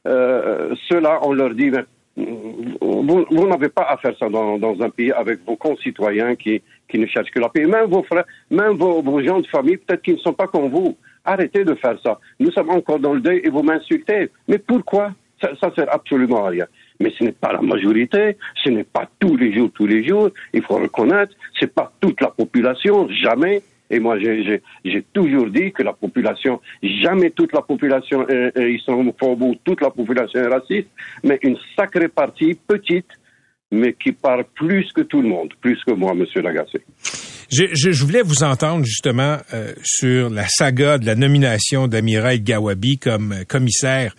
euh, ceux-là, on leur dit, vous, vous n'avez pas à faire ça dans, dans un pays avec vos concitoyens qui, qui ne cherchent que la paix. Même vos frères, même vos, gens de famille, peut-être qu'ils ne sont pas comme vous. Arrêtez de faire ça. Nous sommes encore dans le deuil et vous m'insultez. Mais pourquoi? Ça, ça sert absolument à rien. Mais ce n'est pas la majorité, ce n'est pas tous les jours, tous les jours. Il faut reconnaître, c'est pas toute la population, jamais. Et moi, j'ai toujours dit que la population, jamais toute la population est, est islamophobe ou toute la population est raciste, mais une sacrée partie, petite, mais qui parle plus que tout le monde, plus que moi, Monsieur Lagacé. Je, je, je voulais vous entendre justement euh, sur la saga de la nomination d'Amira El Gawabi comme euh, commissaire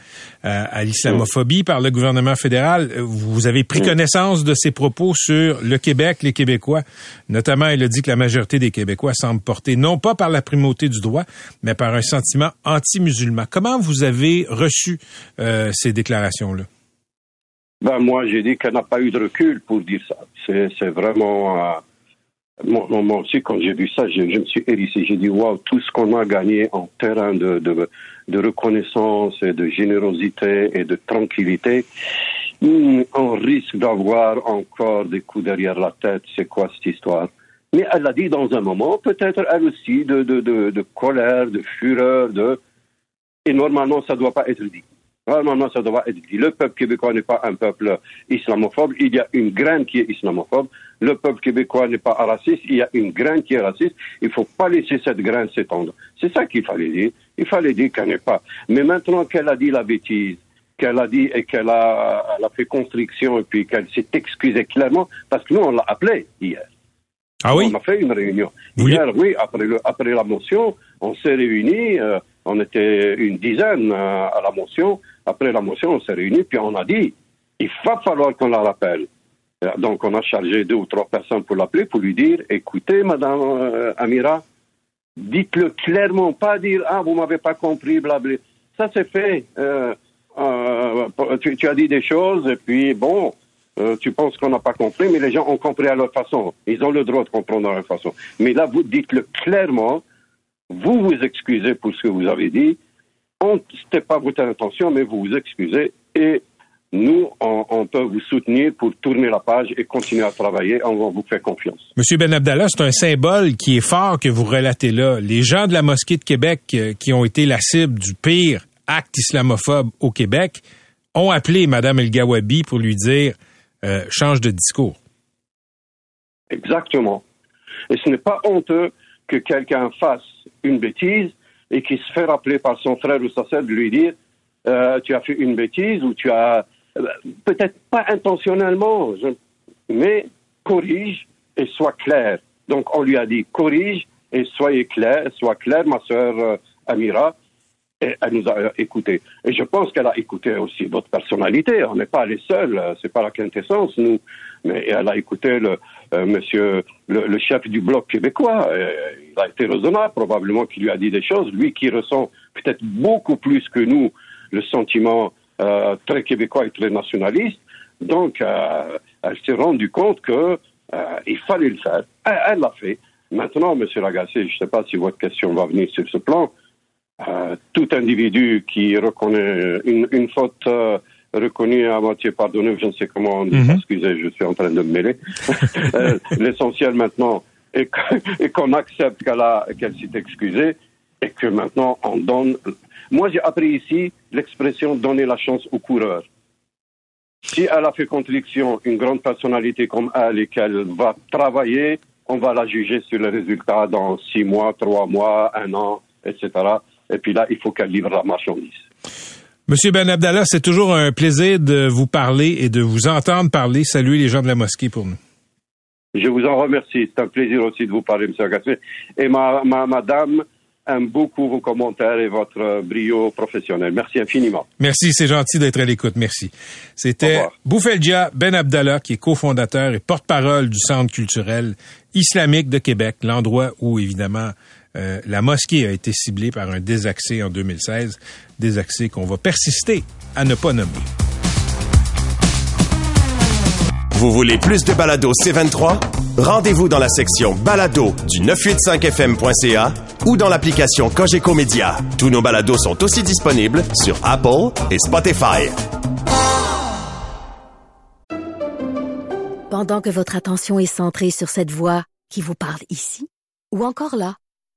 euh, à l'islamophobie par le gouvernement fédéral. Vous avez pris connaissance de ses propos sur le Québec, les Québécois. Notamment, elle a dit que la majorité des Québécois semble porter non pas par la primauté du droit, mais par un sentiment anti-musulman. Comment vous avez reçu euh, ces déclarations-là? Ben, moi, j'ai dit qu'elle n'a pas eu de recul pour dire ça. C'est vraiment... euh, moi, moi- aussi, quand j'ai vu ça, je, je me suis hérissé. J'ai dit, waouh, tout ce qu'on a gagné en terrain de, de, de reconnaissance et de générosité et de tranquillité, hmm, on risque d'avoir encore des coups derrière la tête. C'est quoi cette histoire? Mais elle l'a dit dans un moment, peut-être elle aussi, de, de, de colère, de fureur, de... Et normalement, ça ne doit pas être dit. Normalement, ça doit être dit. Le peuple québécois n'est pas un peuple islamophobe. Il y a une graine qui est islamophobe. Le peuple québécois n'est pas raciste. Il y a une graine qui est raciste. Il ne faut pas laisser cette graine s'étendre. C'est ça qu'il fallait dire. Il fallait dire qu'elle n'est pas. Mais maintenant qu'elle a dit la bêtise, qu'elle a dit et qu'elle a, elle a fait constriction et puis qu'elle s'est excusée clairement, parce que nous, on l'a appelée hier. Ah oui? On a fait une réunion. Hier, oui, après, le, après la motion, on s'est réunis, euh, on était une dizaine euh, à la motion. Après la motion, on s'est réunis, puis on a dit, il va falloir qu'on la rappelle. Euh, Donc, on a chargé deux ou trois personnes pour l'appeler, pour lui dire, écoutez, Madame euh, Amira, dites-le clairement, pas dire, ah, vous m'avez pas compris, blablabla. Ça, c'est fait. Euh, tu, tu as dit des choses, et puis, bon, tu penses qu'on n'a pas compris, mais les gens ont compris à leur façon. Ils ont le droit de comprendre à leur façon. Mais là, vous dites-le clairement. Vous vous excusez pour ce que vous avez dit. Ce n'était pas votre intention, mais vous vous excusez. Et nous, on, on peut vous soutenir pour tourner la page et continuer à travailler. On va vous faire confiance. Monsieur Ben Abdallah, c'est un symbole qui est fort que vous relatez là. Les gens de la mosquée de Québec euh, qui ont été la cible du pire acte islamophobe au Québec ont appelé Madame El Gawabi pour lui dire euh, change de discours. Exactement. Et ce n'est pas honteux que quelqu'un fasse une bêtise et qu'il se fait rappeler par son frère ou sa sœur de lui dire euh, tu as fait une bêtise ou tu as euh, peut-être pas intentionnellement, mais corrige et sois clair. Donc on lui a dit corrige et soyez clair, sois clair, ma sœur euh, Amira. Elle nous a écouté. Et je pense qu'elle a écouté aussi votre personnalité. On n'est pas les seuls, euh, c'est pas la quintessence, nous. Mais elle a écouté le euh, monsieur, le, chef du bloc québécois. Euh, il a été raisonnable, probablement qu'il lui a dit des choses. Lui qui ressent peut-être beaucoup plus que nous le sentiment très québécois et très nationaliste. Donc, elle s'est rendue compte que il fallait le faire. Elle l'a fait. Maintenant, Monsieur Lagacé, je ne sais pas si votre question va venir sur ce plan. Euh, tout individu qui reconnaît une, une faute euh, reconnue à moitié pardonnée, je ne sais comment on dit, Mhm. excusez, je suis en train de me mêler. [laughs] Euh, L'essentiel maintenant est qu'on accepte qu'elle s'est excusée et que maintenant on donne Moi, j'ai appris ici l'expression donner la chance au coureur. Si elle a fait contradiction, une grande personnalité comme elle et qu'elle va travailler, on va la juger sur les résultats dans six mois, trois mois, un an, etc. Et puis là, il faut qu'elle livre la marchandise. Monsieur Ben Abdallah, c'est toujours un plaisir de vous parler et de vous entendre parler. Saluez les gens de la mosquée pour nous. Je vous en remercie. C'est un plaisir aussi de vous parler, M. Agassé. Et ma, ma madame aime beaucoup vos commentaires et votre brio professionnel. Merci infiniment. Merci, c'est gentil d'être à l'écoute. Merci. C'était Boufeldia Ben Abdallah, qui est cofondateur et porte-parole du Centre culturel islamique de Québec, l'endroit où, évidemment, euh, la mosquée a été ciblée par un désaccès en 2016, désaccès qu'on va persister à ne pas nommer. Vous voulez plus de balado C23? Rendez-vous dans la section balado du 985fm.ca ou dans l'application Cogeco Média. Tous nos balados sont aussi disponibles sur Apple et Spotify. Pendant que votre attention est centrée sur cette voix qui vous parle ici, ou encore là,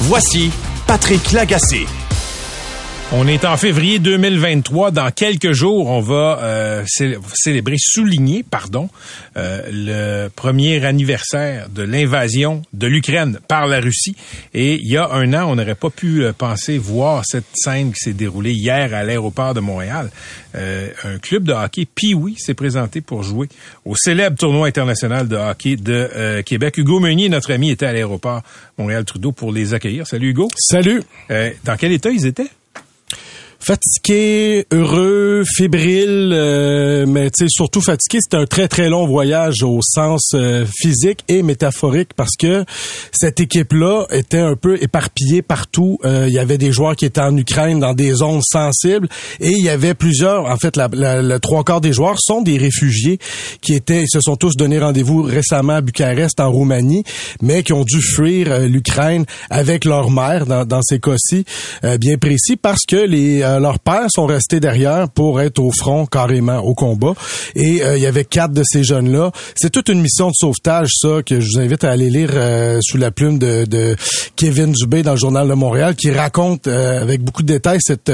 Voici Patrick Lagacé. On est en février 2023. Dans quelques jours, on va euh, célébrer, souligner, pardon, euh, le premier anniversaire de l'invasion de l'Ukraine par la Russie. Et il y a un an, on n'aurait pas pu euh, penser voir cette scène qui s'est déroulée hier à l'aéroport de Montréal. un club de hockey, Pee-Wee, s'est présenté pour jouer au célèbre tournoi international de hockey de Québec. Hugo Meunier, notre ami, était à l'aéroport Montréal-Trudeau pour les accueillir. Salut Hugo. Salut. dans quel état ils étaient? Fatigué, heureux, fébrile, euh, mais tu surtout fatigué. C'était un très très long voyage au sens euh, physique et métaphorique parce que cette équipe-là était un peu éparpillée partout. Euh, il y avait des joueurs qui étaient en Ukraine dans des zones sensibles et il y avait plusieurs. En fait, la, le trois quarts des joueurs sont des réfugiés qui étaient, ils se sont tous donné rendez-vous récemment à Bucarest en Roumanie, mais qui ont dû fuir l'Ukraine avec leur mère dans, dans ces cas-ci bien précis parce que les euh, leurs pères sont restés derrière pour être au front carrément au combat. Et euh, il y avait quatre de ces jeunes-là. C'est toute une mission de sauvetage, ça, que je vous invite à aller lire euh, sous la plume de, de, Kevin Dubé dans le Journal de Montréal, qui raconte avec beaucoup de détails cette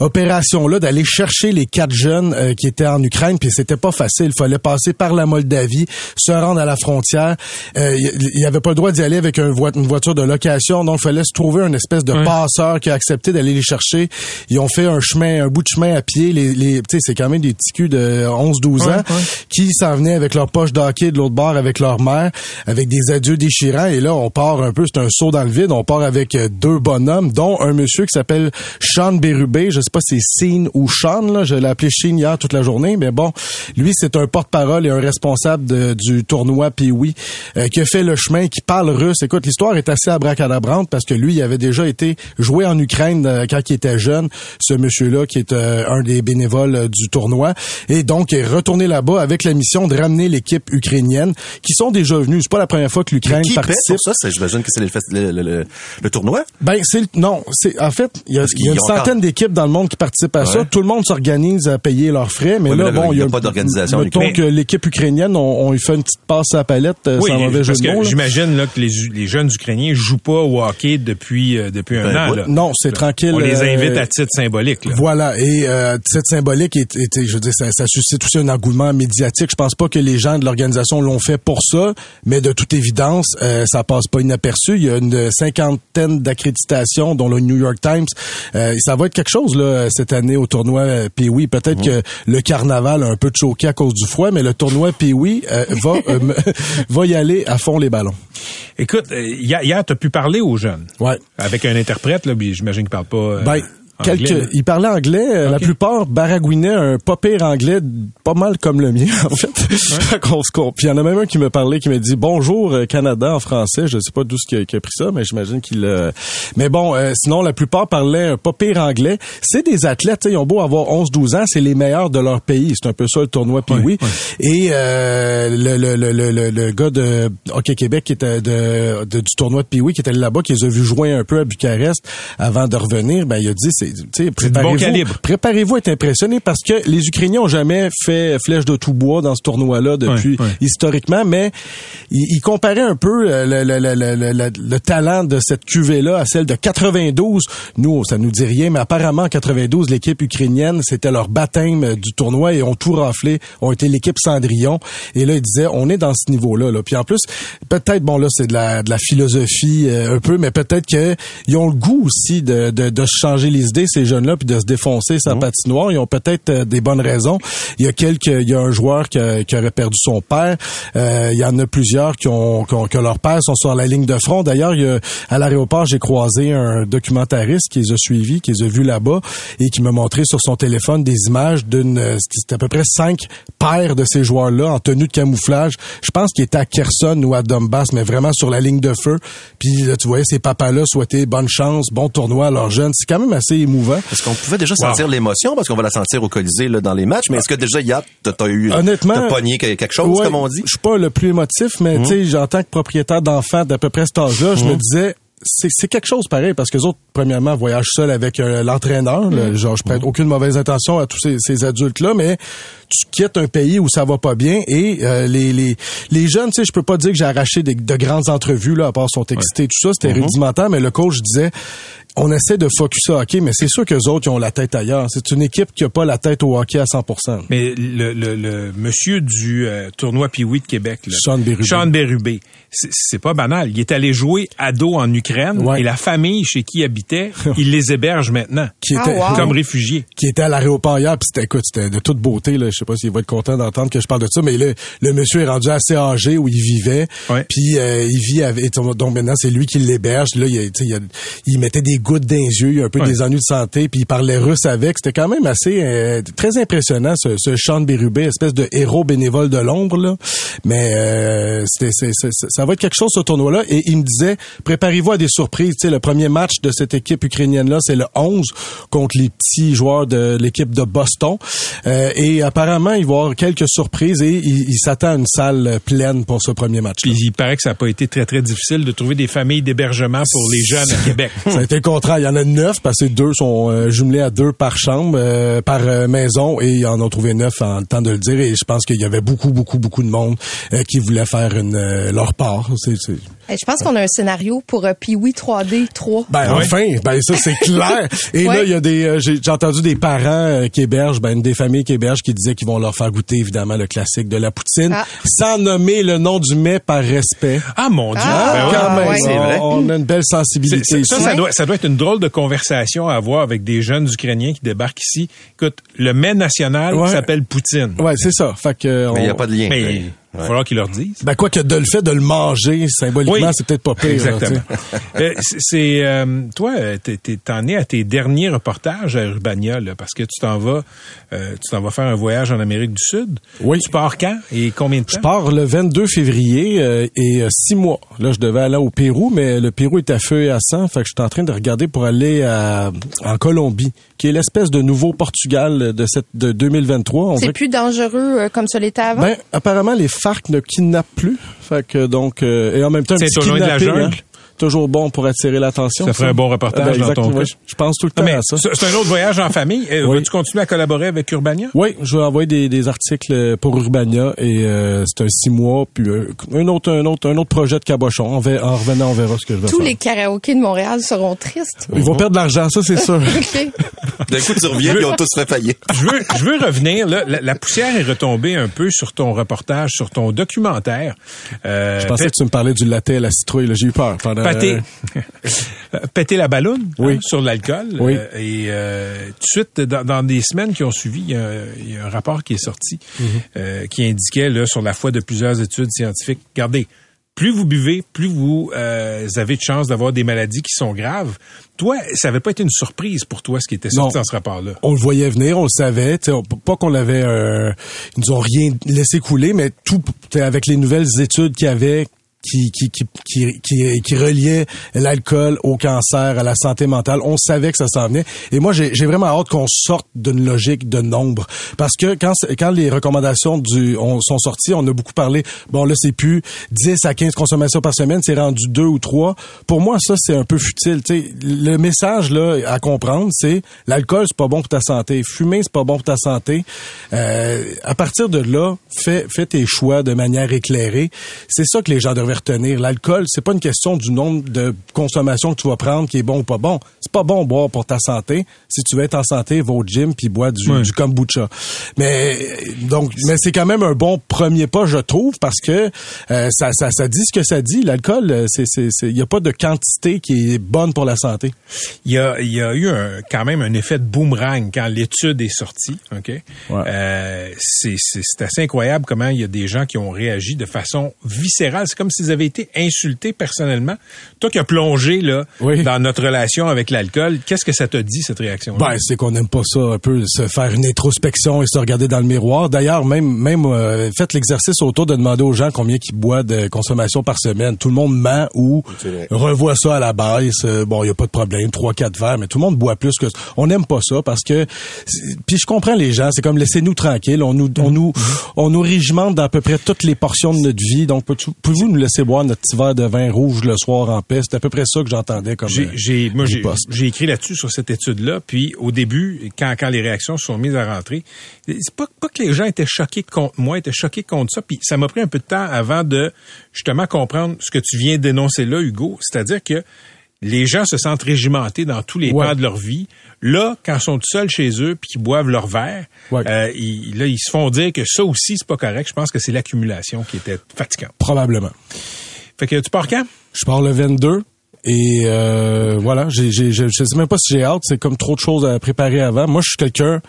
opération-là d'aller chercher les quatre jeunes qui étaient en Ukraine. Puis c'était pas facile. Il fallait passer par la Moldavie, se rendre à la frontière. Il y avait pas le droit d'y aller avec une voiture de location. Donc, il fallait se trouver une espèce de passeur qui a accepté d'aller les chercher. Ils ont fait un chemin, un bout de chemin à pied. Les, les c'est quand même des petits culs de 11-12 ans qui s'en venaient avec leur poche d'hockey de l'autre bord avec leur mère, avec des adieux déchirants. Et là, on part un peu, c'est un saut dans le vide. On part avec euh, deux bonhommes, dont un monsieur qui s'appelle Sean Bérubé. Je sais pas si c'est Sean ou Sean, là. Je l'ai appelé Sean hier toute la journée. Mais bon, lui, c'est un porte-parole et un responsable du tournoi puis oui, euh, qui a fait le chemin, qui parle russe. Écoute, l'histoire est assez abracadabrante parce que lui, il avait déjà été joué en Ukraine euh, quand il était jeune ce monsieur-là qui est euh, un des bénévoles euh, du tournoi et donc est retourné là-bas avec la mission de ramener l'équipe ukrainienne qui sont déjà venus. C'est pas la première fois que l'Ukraine participe. Pour ça, j'imagine que c'est le, le, le, tournoi? Ben c'est non, c'est en fait il y a, y a une centaine d'équipes dans le monde qui participent à ça. Tout le monde s'organise à payer leurs frais, mais là, bon, il y a, pas d'organisation. Donc l'équipe ukrainienne, on, on fait une petite passe à la palette euh, oui, sans mauvais jeu de mots. J'imagine là que les, les, jeunes Ukrainiens jouent pas au hockey depuis depuis un ben, an. Là. Non, c'est tranquille. On les invite à titre symbolique. Voilà. Et euh, cette symbolique, est, je veux dire, ça, ça, suscite aussi un engouement médiatique. Je pense pas que les gens de l'organisation l'ont fait pour ça, mais de toute évidence, euh, ça passe pas inaperçu. Il y a une cinquantaine d'accréditations, dont le New York Times. Euh, ça va être quelque chose là cette année au tournoi euh, oui, peut-être que le carnaval a un peu choqué à cause du froid, mais le tournoi oui euh, va [laughs] va y aller à fond les ballons. Écoute, hier, hier tu as pu parler aux jeunes. Ouais. Avec un interprète là, j'imagine qu'il parle pas. Ben, quelques, Anglais, là. il parlait anglais. euh, La plupart baragouinaient un pas pire anglais, pas mal comme le mien, [laughs] en fait. Qu'on se compte. Puis il y en a même un qui me parlait, qui me dit bonjour euh, Canada en français. Je sais pas d'où ce qui a, qui a pris ça, mais j'imagine qu'il. euh, Mais bon, euh, sinon la plupart parlaient un pas pire anglais. C'est des athlètes, ils ont beau avoir 11-12 ans, c'est les meilleurs de leur pays. C'est un peu ça le tournoi. Puis Ouais, oui. ouais. Et euh, le, le, le, le, le- le gars de Hockey Québec qui était de, de- du tournoi de Pee-Wee qui était là-bas, qui les a vus jouer un peu à Bucarest avant de revenir, ben il a dit c'est bon préparez-vous calibre. préparez-vous à être impressionné parce que les Ukrainiens ont jamais fait flèche de tout bois dans ce tournoi-là depuis historiquement, mais il, il comparait un peu le, le, le, le, le- le talent de cette cuvée-là à celle de 92. Nous, ça nous dit rien, mais apparemment en 92, l'équipe ukrainienne, c'était leur baptême euh, du tournoi et ont tout raflé, ont été l'équipe Cendrillon. Et là, il disait, on est dans ce niveau-là. Là. Puis en plus, peut-être, bon là, c'est de la, de la philosophie euh, un peu, mais peut-être qu'ils ont le goût aussi de, de, de changer les idées, ces jeunes-là, puis de se défoncer sa patinoire. Ils ont peut-être euh, des bonnes raisons. Il y a quelques, il y a un joueur qui, a- qui aurait perdu son père. Euh, il y en a plusieurs qui ont, qui ont- que leurs pères sont sur la ligne de front. D'ailleurs, à l'aéroport, j'ai croisé un documentariste qui les a suivis, qui les a vus là-bas et qui m'a montré sur son téléphone des images d'une, euh, c'était à peu près cinq paires de ces joueurs-là en tenue de camouflage. Je pense qu'ils étaient à Kherson ou à Donbass, mais vraiment sur la ligne de feu. Puis là, tu voyais ces papas-là souhaiter bonne chance, bon tournoi à leurs jeunes. C'est quand même assez émouvant. Est-ce qu'on pouvait déjà Wow. sentir l'émotion? Parce qu'on va la sentir au Colisée là, dans les matchs, mais est-ce que déjà hier t'as t'as eu Honnêtement, pogné que- quelque chose Ouais, comme on dit? Je suis pas le plus émotif, mais tu sais, j'en tant que propriétaire d'enfants d'à peu près cet âge-là, je me disais c'est quelque chose pareil parce que les autres premièrement voyagent seuls avec euh, l'entraîneur le- genre je prête aucune mauvaise intention à tous ces, ces adultes là mais tu quittes un pays où ça va pas bien et euh, les, les les jeunes tu sais je peux pas dire que j'ai arraché des, de grandes entrevues là à part son texté tout ça c'était rudimentaire mais le coach disait on essaie de focuser hockey mais c'est sûr que les autres ils ont la tête ailleurs. C'est une équipe qui a pas la tête au hockey à 100% Mais le, le, le monsieur du euh, tournoi Pee-Wee de Québec, là, Sean Bérubé. Sean Bérubé, c'est- pas banal. Il est allé jouer ado en Ukraine Ouais. et la famille chez qui il habitait, [laughs] il les héberge maintenant qui Ah, était wow. comme réfugiés. qui était à l'aéroport hier, puis c'était écoute, c'était de toute beauté là, je sais pas s'il va être content d'entendre que je parle de ça, mais le, le monsieur est rendu assez âgé où il vivait, puis euh, il vit avec donc maintenant c'est lui qui l'héberge, là il, il, il mettait des gouttes dans les yeux, il y a un peu Ouais. des ennuis de santé, puis il parlait russe avec, c'était quand même assez euh, très impressionnant ce, ce Sean Bérubé, espèce de héros bénévole de l'ombre là, mais euh, c'était c'est- c'est- c'est- ça va être quelque chose ce tournoi là et il me disait préparez-vous à des surprises, tu sais le premier match de cette équipe ukrainienne là, c'est le 11 contre les petits joueurs de l'équipe de Boston. Euh, et apparemment, il va y avoir quelques surprises et il, il s'attend à une salle pleine pour ce premier match. Il paraît que ça n'a pas été très, très difficile de trouver des familles d'hébergement pour les jeunes à Québec. [laughs] Ça a été le contraire. Il y en a neuf parce que deux sont euh, jumelés à deux par chambre, euh, par maison, et ils en ont trouvé neuf en le temps de le dire. Et je pense qu'il y avait beaucoup, beaucoup, beaucoup de monde qui voulait faire une, leur part. Je pense qu'on a un scénario pour euh, Pee-Wee 3D 3. Ben Ouais. enfin, ben ça c'est [laughs] clair. Et Ouais. là il y a des, euh, j'ai entendu des parents euh, qui hébergent, ben des familles qui hébergent qui disaient qu'ils vont leur faire goûter évidemment le classique de la poutine, Ah. sans nommer le nom du mets par respect. Ah mon Dieu! Ah, Ben ouais. Quand même, ouais. C'est vrai. on, on a une belle sensibilité. ça, doit, ça doit être une drôle de conversation à avoir avec des jeunes Ukrainiens qui débarquent ici. Écoute, le mets national Ouais. s'appelle Poutine. Ouais, c'est ça. Fait que on- Mais il n'y a pas de lien. Mais Ouais. Il va falloir qu'ils leur disent. Ben quoi que de le fait de le manger symboliquement, Oui. c'est peut-être pas pire. Exactement. Euh, c'est- euh, toi, euh, t'es- t'es- t'en es à tes derniers reportages à Urbania, là, parce que tu t'en vas, euh, tu t'en vas faire un voyage en Amérique du Sud. Oui. Tu pars quand et combien de temps? Je pars le 22 février euh, et euh, six mois. Là, je devais aller au Pérou, mais le Pérou est à feu et à sang. Fait que je suis en train de regarder pour aller à, en Colombie, qui est l'espèce de nouveau Portugal de cette de 2023. On C'est plus dangereux euh, comme ça l'était avant? Ben, apparemment, les FARC ne kidnappent plus. Fait que donc, euh, et en même temps, C'est au loin de la jungle. hein. Toujours bon pour attirer l'attention. Ça ferait un bon reportage dans exact, ton. Je pense tout le Non, temps mais à ça. c'est un autre voyage en famille. Euh, Oui. Vas-tu continuer à collaborer avec Urbania? Oui, je vais envoyer des, des articles pour Urbania et euh, c'est un six mois puis euh, un autre un autre un autre projet de cabochon. En, ve- en revenant, on verra ce que je vais Tous faire. les karaokés de Montréal seront tristes. Ils vont perdre de l'argent, ça c'est sûr. [laughs] D'un coup, tu reviens, ils ont tous fait faillir. Je veux, je veux revenir. Là, la, la poussière est retombée un peu sur ton reportage, sur ton documentaire. Euh, Je pensais que tu me parlais du latte à la citrouille. là. J'ai eu peur. Pendant, Péter, [laughs] péter la balloune Oui. hein, sur l'alcool. Oui. Euh, et euh, tout de suite, dans, dans des semaines qui ont suivi, il y a, il y a un rapport qui est sorti Mhm. euh, qui indiquait là, sur la foi de plusieurs études scientifiques, regardez, plus vous buvez, plus vous euh, avez de chances d'avoir des maladies qui sont graves. Toi, ça n'avait pas été une surprise pour toi ce qui était sorti Non. dans ce rapport-là? On le voyait venir, on le savait. on- pas qu'on l'avait, euh, ils nous ont rien laissé couler, mais tout avec les nouvelles études qu'il y avait qui qui qui qui, qui, qui reliaient l'alcool au cancer, à la santé mentale, on savait que ça s'en venait. Et moi, j'ai vraiment hâte qu'on sorte d'une logique de nombre, parce que quand quand les recommandations du on, sont sorties, on a beaucoup parlé. Bon là, c'est plus 10 à 15 consommations par semaine, c'est rendu 2 ou 3. Pour moi, ça c'est un peu futile. Tu sais, le message là à comprendre, c'est l'alcool c'est pas bon pour ta santé, fumer c'est pas bon pour ta santé. Euh, à partir de là, fais fais tes choix de manière éclairée. C'est ça que les gens devraient retenir. L'alcool, c'est pas une question du nombre de consommations que tu vas prendre qui est bon ou pas bon. C'est pas bon boire pour ta santé. Si tu veux être en santé, va au gym puis bois du, kombucha. Mais donc, mais c'est quand même un bon premier pas, je trouve, parce que euh, ça, ça, ça dit ce que ça dit. L'alcool, euh, c'est, c'est, il y a pas de quantité qui est bonne pour la santé. Il y a, il y a eu un- quand même un effet de boomerang quand l'étude est sortie. Ok, Ouais. Euh, c'est, c'est, c'est assez incroyable comment il y a des gens qui ont réagi de façon viscérale. C'est comme s'ils avaient été insultés personnellement. Toi qui as plongé là Oui. dans notre relation avec l'alcool, qu'est-ce que ça t'a dit cette réaction Ben, c'est qu'on n'aime pas ça un peu, se faire une introspection et se regarder dans le miroir. D'ailleurs, même même euh, faites l'exercice autour de demander aux gens combien ils boivent de consommation par semaine. Tout le monde ment ou revoit ça à la baisse. Euh, Bon, il y a pas de problème, trois quatre verres, mais tout le monde boit plus que on n'aime pas ça parce que puis je comprends les gens, c'est comme laissez-nous tranquilles, on nous on nous on nous régimente dans à peu près toutes les portions de notre vie. Donc peux-tu- pouvez-vous nous laisser boire notre petit verre de vin rouge le soir en paix C'est à peu près ça que j'entendais comme J'ai, euh, j'ai, moi, écrit là-dessus sur cette étude-là. Puis au début, quand, quand les réactions se sont mises à rentrer, c'est pas, pas que les gens étaient choqués contre moi, étaient choqués contre ça. Puis ça m'a pris un peu de temps avant de justement comprendre ce que tu viens d'énoncer là, Hugo. C'est-à-dire que les gens se sentent régimentés dans tous les Ouais. pans de leur vie. Là, quand ils sont tout seuls chez eux puis qu'ils boivent leur verre, Ouais. euh, ils, là, ils se font dire que ça aussi, c'est pas correct. Je pense que c'est l'accumulation qui était fatigante. probablement. Fait que tu pars quand? Je pars le 22 et euh, voilà, j'ai, j'ai, je je sais même pas si j'ai hâte, c'est comme trop de choses à préparer avant. Moi, je suis quelqu'un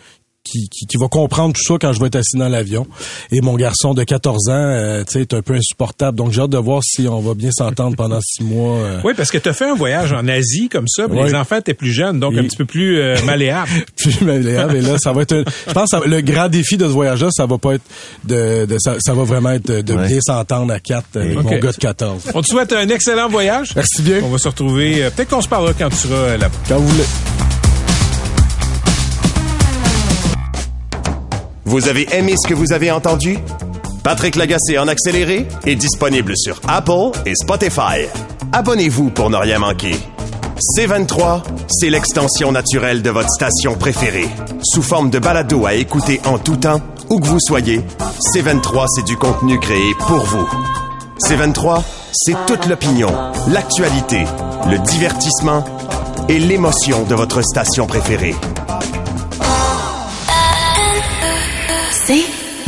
qui, qui, qui va comprendre tout ça quand je vais être assis dans l'avion. Et mon garçon de 14 ans, euh, tu sais, est un peu insupportable. Donc, j'ai hâte de voir si on va bien s'entendre pendant six mois. euh, Oui, parce que tu as fait un voyage en Asie comme ça, puis Ouais. les enfants étaient plus jeunes, donc un Et- petit peu plus euh, [laughs] malléables. Puis malléable. Et là, ça va être. un- je pense que ça- le grand défi de ce voyage-là, ça va pas être de, de ça, ça va vraiment être de, de Ouais. bien s'entendre à quatre avec Ok. mon gars de 14. On te souhaite un excellent voyage. Merci bien. On va se retrouver. euh, Peut-être qu'on se parlera quand tu seras euh, là-bas. Quand vous voulez. Vous avez aimé ce que vous avez entendu? Patrick Lagacé en accéléré est disponible sur Apple et Spotify. Abonnez-vous pour ne rien manquer. C23, c'est l'extension naturelle de votre station préférée. Sous forme de balado à écouter en tout temps, où que vous soyez, C23, c'est du contenu créé pour vous. C23, c'est toute l'opinion, l'actualité, le divertissement et l'émotion de votre station préférée.